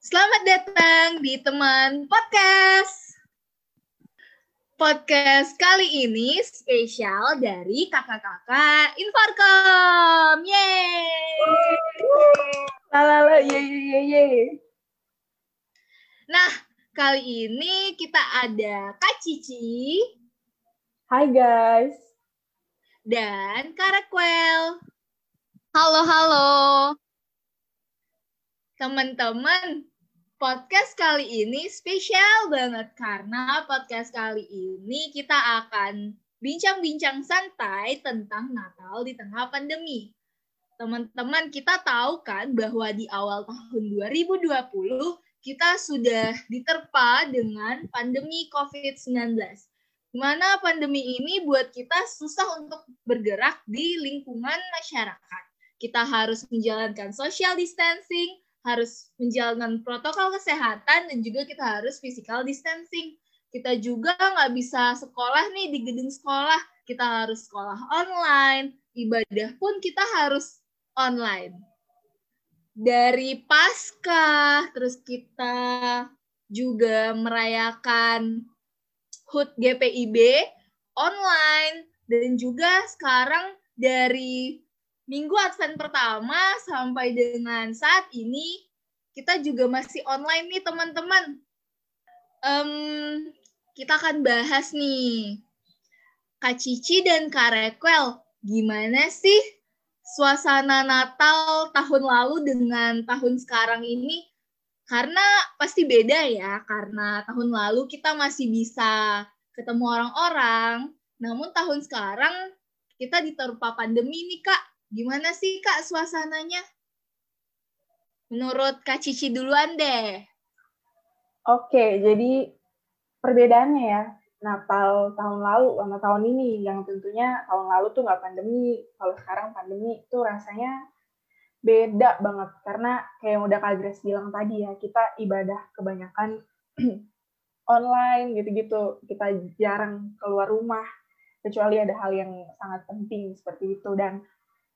Selamat datang di teman podcast. Podcast kali ini spesial dari kakak-kakak Infarkom. Yeay! Lalala, ye ye ye. Nah, kali ini kita ada Kak Cici Hai guys. dan Kak Raquel. Halo, halo. Teman-teman, podcast kali ini spesial banget karena podcast kali ini kita akan bincang-bincang santai tentang Natal di tengah pandemi. Teman-teman, kita tahu kan bahwa di awal tahun 2020 kita sudah diterpa dengan pandemi COVID-19. Di mana pandemi ini buat kita susah untuk bergerak di lingkungan masyarakat. Kita harus menjalankan social distancing, harus menjalankan protokol kesehatan dan juga kita harus physical distancing. Kita juga nggak bisa sekolah nih di gedung sekolah. Kita harus sekolah online. Ibadah pun kita harus online. Dari pasca, terus kita juga merayakan HUT GPIB online dan juga sekarang dari minggu Advent pertama sampai dengan saat ini kita juga masih online nih teman-teman. Em, kita akan bahas nih Kak Cici dan Kak Rekwel, gimana sih suasana Natal tahun lalu dengan tahun sekarang ini? Karena pasti beda ya, karena tahun lalu kita masih bisa ketemu orang-orang, namun tahun sekarang kita diterpa pandemi nih Kak. Gimana sih Kak suasananya? Menurut Kak Cici duluan deh. Oke, jadi perbedaannya ya Natal tahun lalu sama tahun ini yang tentunya tahun lalu tuh nggak pandemi, kalau sekarang pandemi tuh rasanya beda banget karena kayak yang udah Kak Grace bilang tadi ya kita ibadah kebanyakan online gitu-gitu kita jarang keluar rumah kecuali ada hal yang sangat penting seperti itu dan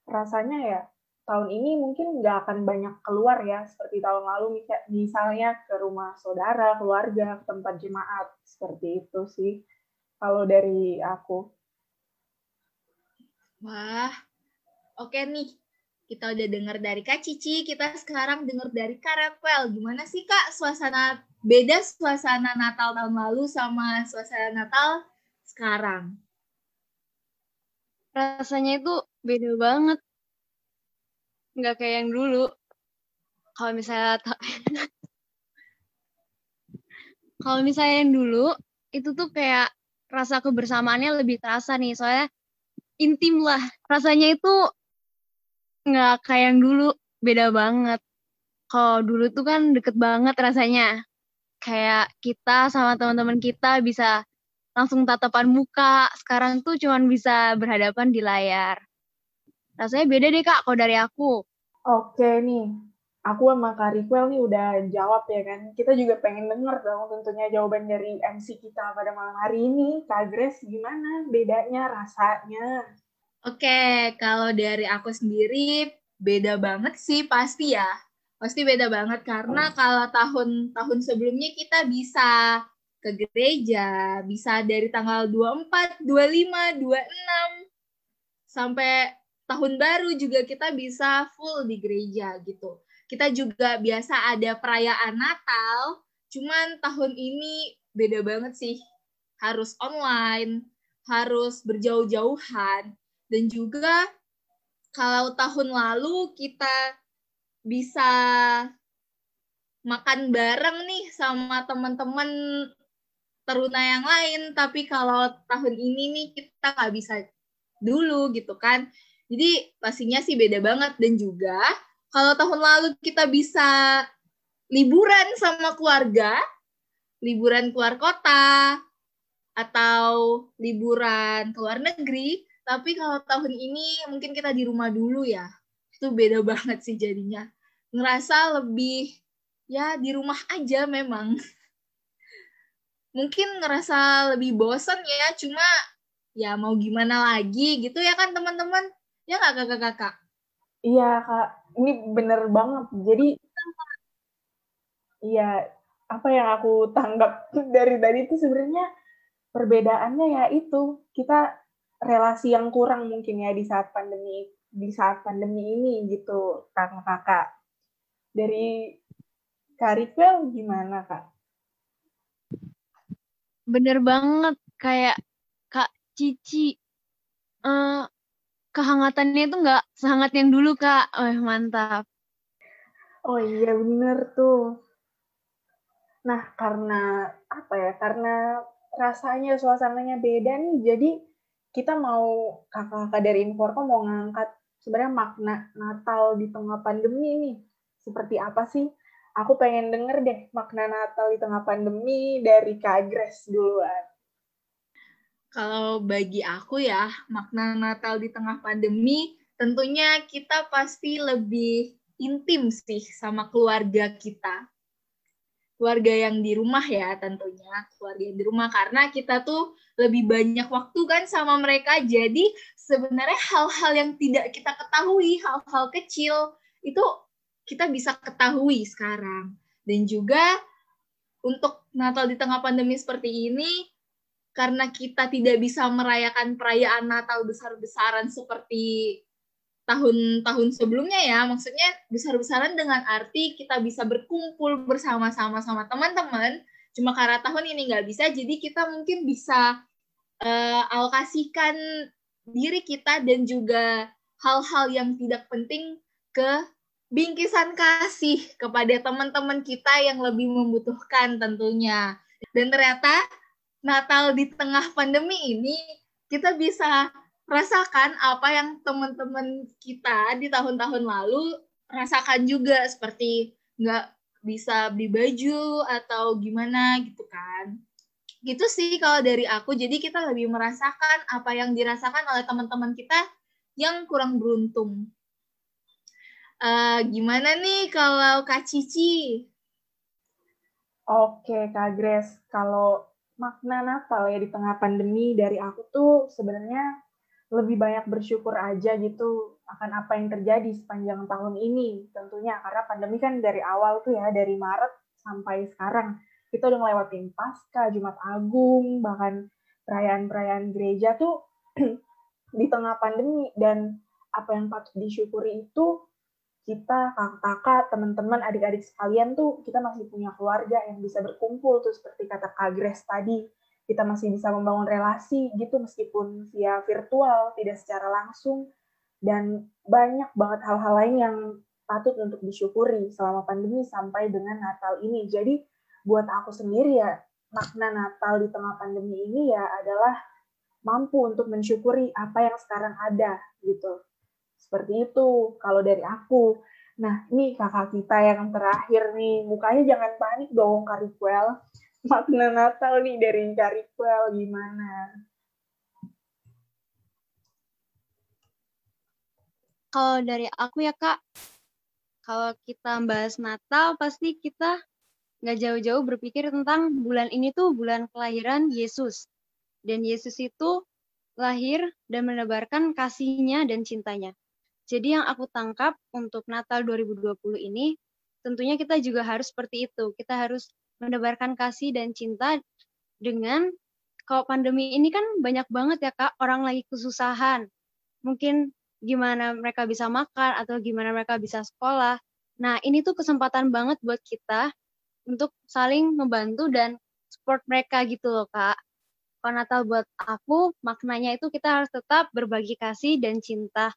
rasanya ya tahun ini mungkin nggak akan banyak keluar ya seperti tahun lalu misa- misalnya ke rumah saudara, keluarga, ke tempat jemaat seperti itu sih kalau dari aku. Wah, oke nih. Kita udah dengar dari Kak Cici, kita sekarang dengar dari Kak Raquel. Gimana sih Kak suasana, beda suasana Natal tahun lalu sama suasana Natal sekarang? Rasanya itu beda banget. Nggak kayak yang dulu. Kalau misalnya kalau misalnya yang dulu itu tuh kayak rasa kebersamaannya lebih terasa nih, soalnya intim lah. Rasanya itu nggak kayak yang dulu, beda banget. Kalau dulu tuh kan deket banget rasanya. Kayak kita sama teman-teman kita bisa langsung tatapan muka. Sekarang tuh cuman bisa berhadapan di layar. Rasanya beda deh kak kalau dari aku. Oke nih, aku sama Kak Rikwel nih udah jawab ya kan. Kita juga pengen denger dong tentunya jawaban dari MC kita pada malam hari ini. Kak Grace gimana bedanya rasanya? Oke, kalau dari aku sendiri beda banget sih pasti ya. Pasti beda banget karena kalau tahun-tahun sebelumnya kita bisa ke gereja, bisa dari tanggal 24, 25, 26 sampai tahun baru juga kita bisa full di gereja gitu. Kita juga biasa ada perayaan Natal, cuman tahun ini beda banget sih. Harus online, harus berjauh-jauhan dan juga kalau tahun lalu kita bisa makan bareng nih sama teman-teman teruna yang lain tapi kalau tahun ini nih kita nggak bisa dulu gitu kan. Jadi pastinya sih beda banget. Dan juga kalau tahun lalu kita bisa liburan sama keluarga liburan keluar kota atau liburan ke luar negeri tapi kalau tahun ini mungkin kita di rumah dulu ya. Itu beda banget sih jadinya. Ngerasa lebih ya di rumah aja memang mungkin ngerasa lebih bosen ya cuma ya mau gimana lagi gitu ya kan teman-teman. Ya nggak kakak-kakak Iya kak, ini bener banget. Jadi Iya, apa yang aku tanggap dari tadi itu sebenarnya perbedaannya ya itu. Kita relasi yang kurang mungkin ya di saat pandemi di saat pandemi ini gitu kakak-kakak dari Karipel gimana kak? Bener banget kayak Kak Cici uh, kehangatannya itu nggak sehangat yang dulu kak. Oh mantap. Oh iya bener tuh. Nah karena apa ya? Karena rasanya suasananya beda nih. Jadi kita mau kakak-kakak dari Inforko mau ngangkat sebenarnya makna Natal di tengah pandemi nih. Seperti apa sih? Aku pengen denger deh makna Natal di tengah pandemi dari Kak duluan. Kalau bagi aku ya, makna Natal di tengah pandemi tentunya kita pasti lebih intim sih sama keluarga kita. Keluarga yang di rumah ya tentunya, keluarga yang di rumah karena kita tuh lebih banyak waktu kan sama mereka. Jadi sebenarnya hal-hal yang tidak kita ketahui, hal-hal kecil itu kita bisa ketahui sekarang. Dan juga untuk Natal di tengah pandemi seperti ini, karena kita tidak bisa merayakan perayaan Natal besar-besaran seperti tahun-tahun sebelumnya ya, maksudnya besar-besaran dengan arti kita bisa berkumpul bersama-sama sama teman-teman. Cuma karena tahun ini nggak bisa, jadi kita mungkin bisa uh, alokasikan diri kita dan juga hal-hal yang tidak penting ke bingkisan kasih kepada teman-teman kita yang lebih membutuhkan tentunya. Dan ternyata Natal di tengah pandemi ini kita bisa rasakan apa yang teman-teman kita di tahun-tahun lalu rasakan juga seperti nggak bisa beli baju atau gimana gitu kan. Gitu sih kalau dari aku. Jadi kita lebih merasakan apa yang dirasakan oleh teman-teman kita yang kurang beruntung uh, gimana nih kalau Kak Cici? Oke Kak Grace. Kalau makna Natal ya di tengah pandemi dari aku tuh sebenarnya lebih banyak bersyukur aja gitu akan apa yang terjadi sepanjang tahun ini. Tentunya karena pandemi kan dari awal tuh ya dari Maret sampai sekarang. Kita udah ngelewatin Pasca, Jumat Agung, bahkan perayaan-perayaan gereja tuh di tengah pandemi. Dan apa yang patut disyukuri itu kita kakak-kakak, teman-teman, adik-adik sekalian tuh kita masih punya keluarga yang bisa berkumpul tuh seperti kata Kak Grace tadi. Kita masih bisa membangun relasi gitu meskipun via virtual, tidak secara langsung. Dan banyak banget hal-hal lain yang patut untuk disyukuri selama pandemi sampai dengan Natal ini. Jadi buat aku sendiri ya, makna Natal di tengah pandemi ini ya adalah mampu untuk mensyukuri apa yang sekarang ada gitu seperti itu kalau dari aku. Nah, ini kakak kita yang terakhir nih. Mukanya jangan panik dong, Karikwel. Makna Natal nih dari Karikwel gimana? Kalau dari aku ya, Kak. Kalau kita bahas Natal, pasti kita nggak jauh-jauh berpikir tentang bulan ini tuh bulan kelahiran Yesus. Dan Yesus itu lahir dan menebarkan kasihnya dan cintanya. Jadi yang aku tangkap untuk Natal 2020 ini, tentunya kita juga harus seperti itu. Kita harus menebarkan kasih dan cinta dengan kalau pandemi ini kan banyak banget ya Kak, orang lagi kesusahan. Mungkin gimana mereka bisa makan atau gimana mereka bisa sekolah. Nah, ini tuh kesempatan banget buat kita untuk saling membantu dan support mereka gitu loh, Kak. Kalau Natal buat aku, maknanya itu kita harus tetap berbagi kasih dan cinta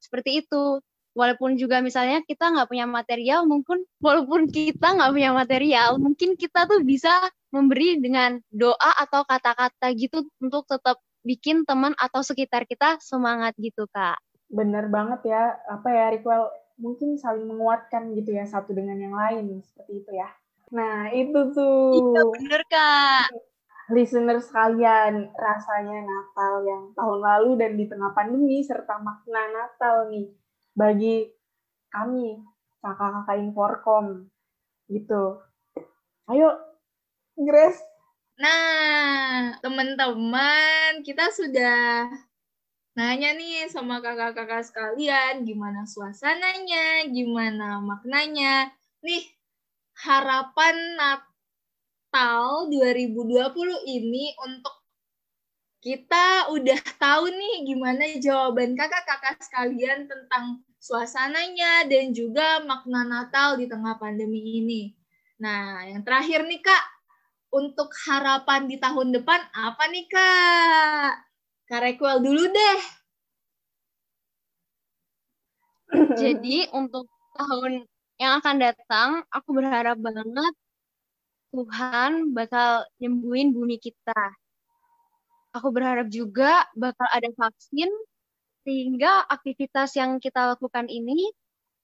seperti itu. Walaupun juga misalnya kita nggak punya material mungkin walaupun kita nggak punya material mungkin kita tuh bisa memberi dengan doa atau kata-kata gitu untuk tetap bikin teman atau sekitar kita semangat gitu kak. Bener banget ya. Apa ya Rikwell mungkin saling menguatkan gitu ya satu dengan yang lain. Seperti itu ya. Nah itu tuh. Iya bener kak listener sekalian, rasanya Natal yang tahun lalu dan di tengah pandemi serta makna Natal nih bagi kami kakak-kakak Inforkom gitu. Ayo, Grace. Nah, teman-teman, kita sudah nanya nih sama kakak-kakak sekalian gimana suasananya, gimana maknanya. Nih, harapan Natal 2020 ini untuk kita udah tahu nih gimana jawaban kakak-kakak sekalian tentang suasananya dan juga makna Natal di tengah pandemi ini. Nah, yang terakhir nih Kak, untuk harapan di tahun depan apa nih Kak? Kak dulu deh. Jadi untuk tahun yang akan datang, aku berharap banget Tuhan bakal nyembuhin bumi kita aku berharap juga bakal ada vaksin sehingga aktivitas yang kita lakukan ini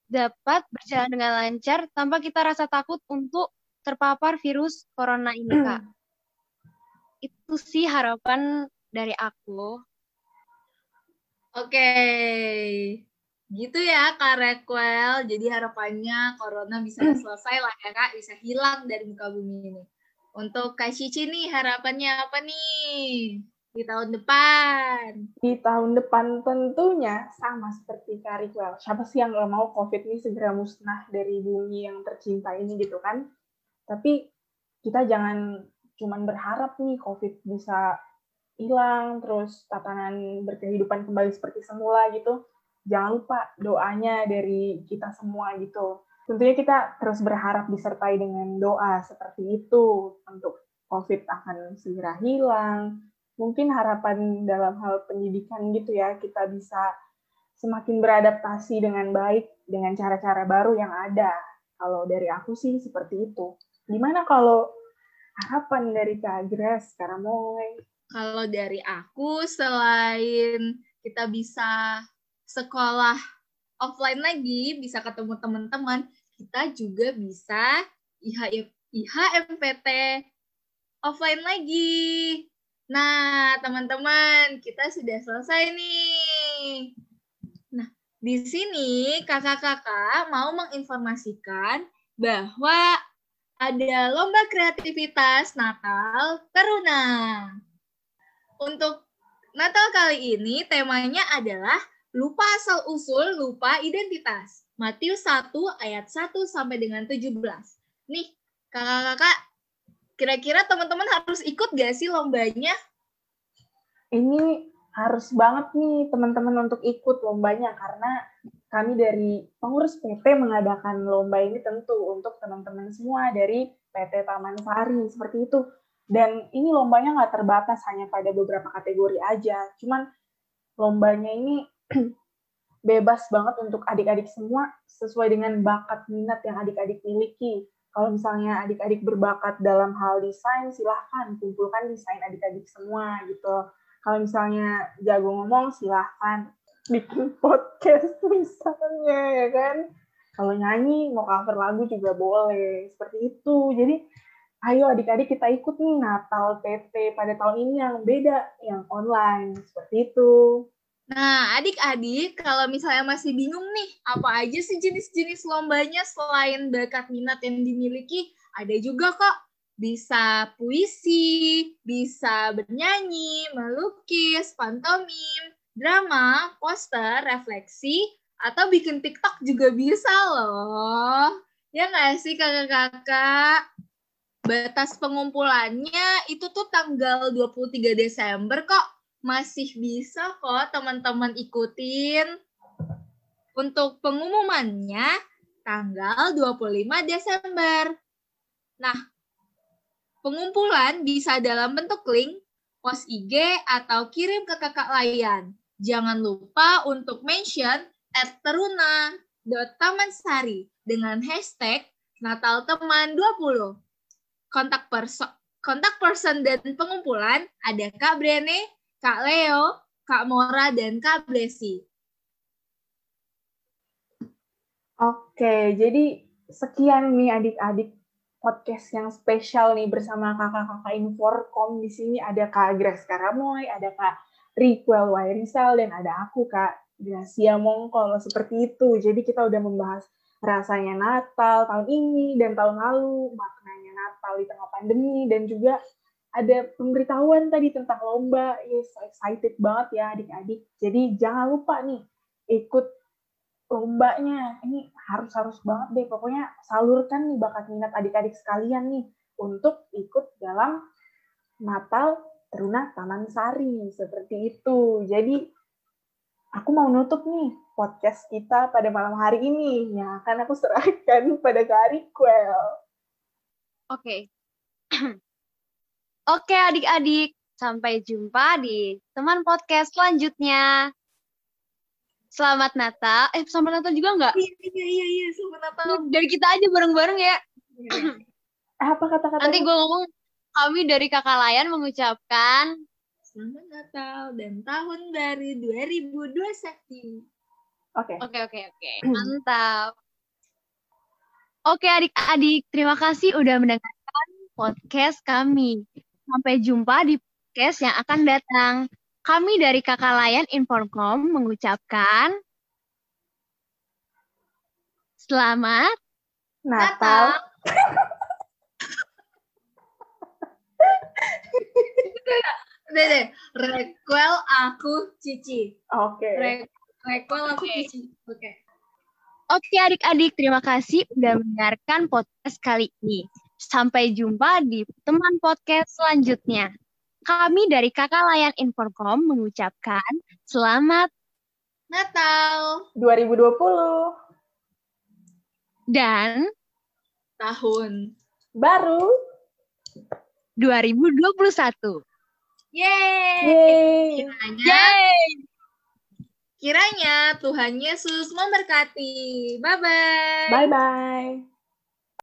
dapat berjalan dengan lancar tanpa kita rasa takut untuk terpapar virus corona ini, hmm. Kak. Itu sih harapan dari aku. Oke. Gitu ya, Kak Rekwel. Jadi harapannya corona bisa hmm. selesai lah ya, Kak. Bisa hilang dari muka bumi ini. Untuk Kak Cici nih, harapannya apa nih? di tahun depan. Di tahun depan tentunya sama seperti Karikwell. Siapa sih yang nggak mau COVID ini segera musnah dari bumi yang tercinta ini gitu kan? Tapi kita jangan cuman berharap nih COVID bisa hilang, terus tatanan berkehidupan kembali seperti semula gitu. Jangan lupa doanya dari kita semua gitu. Tentunya kita terus berharap disertai dengan doa seperti itu untuk COVID akan segera hilang, mungkin harapan dalam hal pendidikan gitu ya kita bisa semakin beradaptasi dengan baik dengan cara-cara baru yang ada. Kalau dari aku sih seperti itu. Gimana kalau harapan dari Kak Grace sekarang mulai? Kalau dari aku selain kita bisa sekolah offline lagi, bisa ketemu teman-teman, kita juga bisa IHMPT offline lagi. Nah, teman-teman, kita sudah selesai nih. Nah, di sini kakak-kakak mau menginformasikan bahwa ada lomba kreativitas Natal Teruna. Untuk Natal kali ini temanya adalah lupa asal usul, lupa identitas. Matius 1 ayat 1 sampai dengan 17. Nih, kakak-kakak Kira-kira teman-teman harus ikut gak sih lombanya? Ini harus banget nih teman-teman untuk ikut lombanya karena kami dari pengurus PT mengadakan lomba ini tentu untuk teman-teman semua dari PT Taman Sari seperti itu. Dan ini lombanya nggak terbatas hanya pada beberapa kategori aja. Cuman lombanya ini bebas banget untuk adik-adik semua sesuai dengan bakat minat yang adik-adik miliki. Kalau misalnya adik-adik berbakat dalam hal desain, silahkan kumpulkan desain adik-adik semua gitu. Kalau misalnya jago ngomong, silahkan bikin podcast misalnya ya kan. Kalau nyanyi, mau cover lagu juga boleh. Seperti itu. Jadi ayo adik-adik kita ikut nih Natal PT pada tahun ini yang beda, yang online. Seperti itu. Nah, adik-adik, kalau misalnya masih bingung nih, apa aja sih jenis-jenis lombanya selain bakat minat yang dimiliki, ada juga kok. Bisa puisi, bisa bernyanyi, melukis, pantomim, drama, poster, refleksi, atau bikin TikTok juga bisa loh. Ya nggak sih kakak-kakak? Batas pengumpulannya itu tuh tanggal 23 Desember kok masih bisa kok teman-teman ikutin. Untuk pengumumannya tanggal 25 Desember. Nah, pengumpulan bisa dalam bentuk link, post IG, atau kirim ke kakak layan. Jangan lupa untuk mention at teruna.tamansari dengan hashtag Natal Teman 20. Kontak person, kontak person dan pengumpulan ada Kak Brene, Kak Leo, Kak Mora, dan Kak Blesi. Oke, jadi sekian nih adik-adik podcast yang spesial nih bersama kakak-kakak Inforkom. Di sini ada Kak Grace Karamoy, ada Kak Riquel Wairisal, dan ada aku Kak Gracia Mongkol. Seperti itu. Jadi kita udah membahas rasanya Natal tahun ini dan tahun lalu, maknanya Natal di tengah pandemi, dan juga ada pemberitahuan tadi tentang lomba. Yes, so excited banget ya adik-adik. Jadi jangan lupa nih ikut lombanya. Ini harus-harus banget deh. Pokoknya salurkan nih bakat minat adik-adik sekalian nih untuk ikut dalam Natal Teruna Taman Sari. Seperti itu. Jadi aku mau nutup nih podcast kita pada malam hari ini. Ya, akan aku serahkan pada Kak. Oke. Oke adik-adik, sampai jumpa di teman podcast selanjutnya. Selamat Natal. Eh, selamat Natal juga nggak? Iya, iya, iya, iya. Selamat Natal. Dari kita aja bareng-bareng ya. Apa kata-kata? Nanti gue ngomong, kami dari Kakak Layan mengucapkan Selamat Natal dan tahun baru 2021. Oke. Oke, oke, oke. Mantap. Oke adik-adik, terima kasih udah mendengarkan podcast kami. Sampai jumpa di podcast yang akan datang. Kami dari Kakak Layan Informcom mengucapkan selamat Natal. Udah deh, requel aku Cici. Oke. Re- requel aku Oke. Cici. Oke. Oke adik-adik, terima kasih udah mendengarkan podcast kali ini. Sampai jumpa di teman podcast selanjutnya. Kami dari Kakak Layan Informcom mengucapkan selamat Natal 2020 dan tahun. baru. 2021. Yeay. Yeay. Kiranya, Yeay! kiranya Tuhan Yesus memberkati. Bye-bye. Bye bye.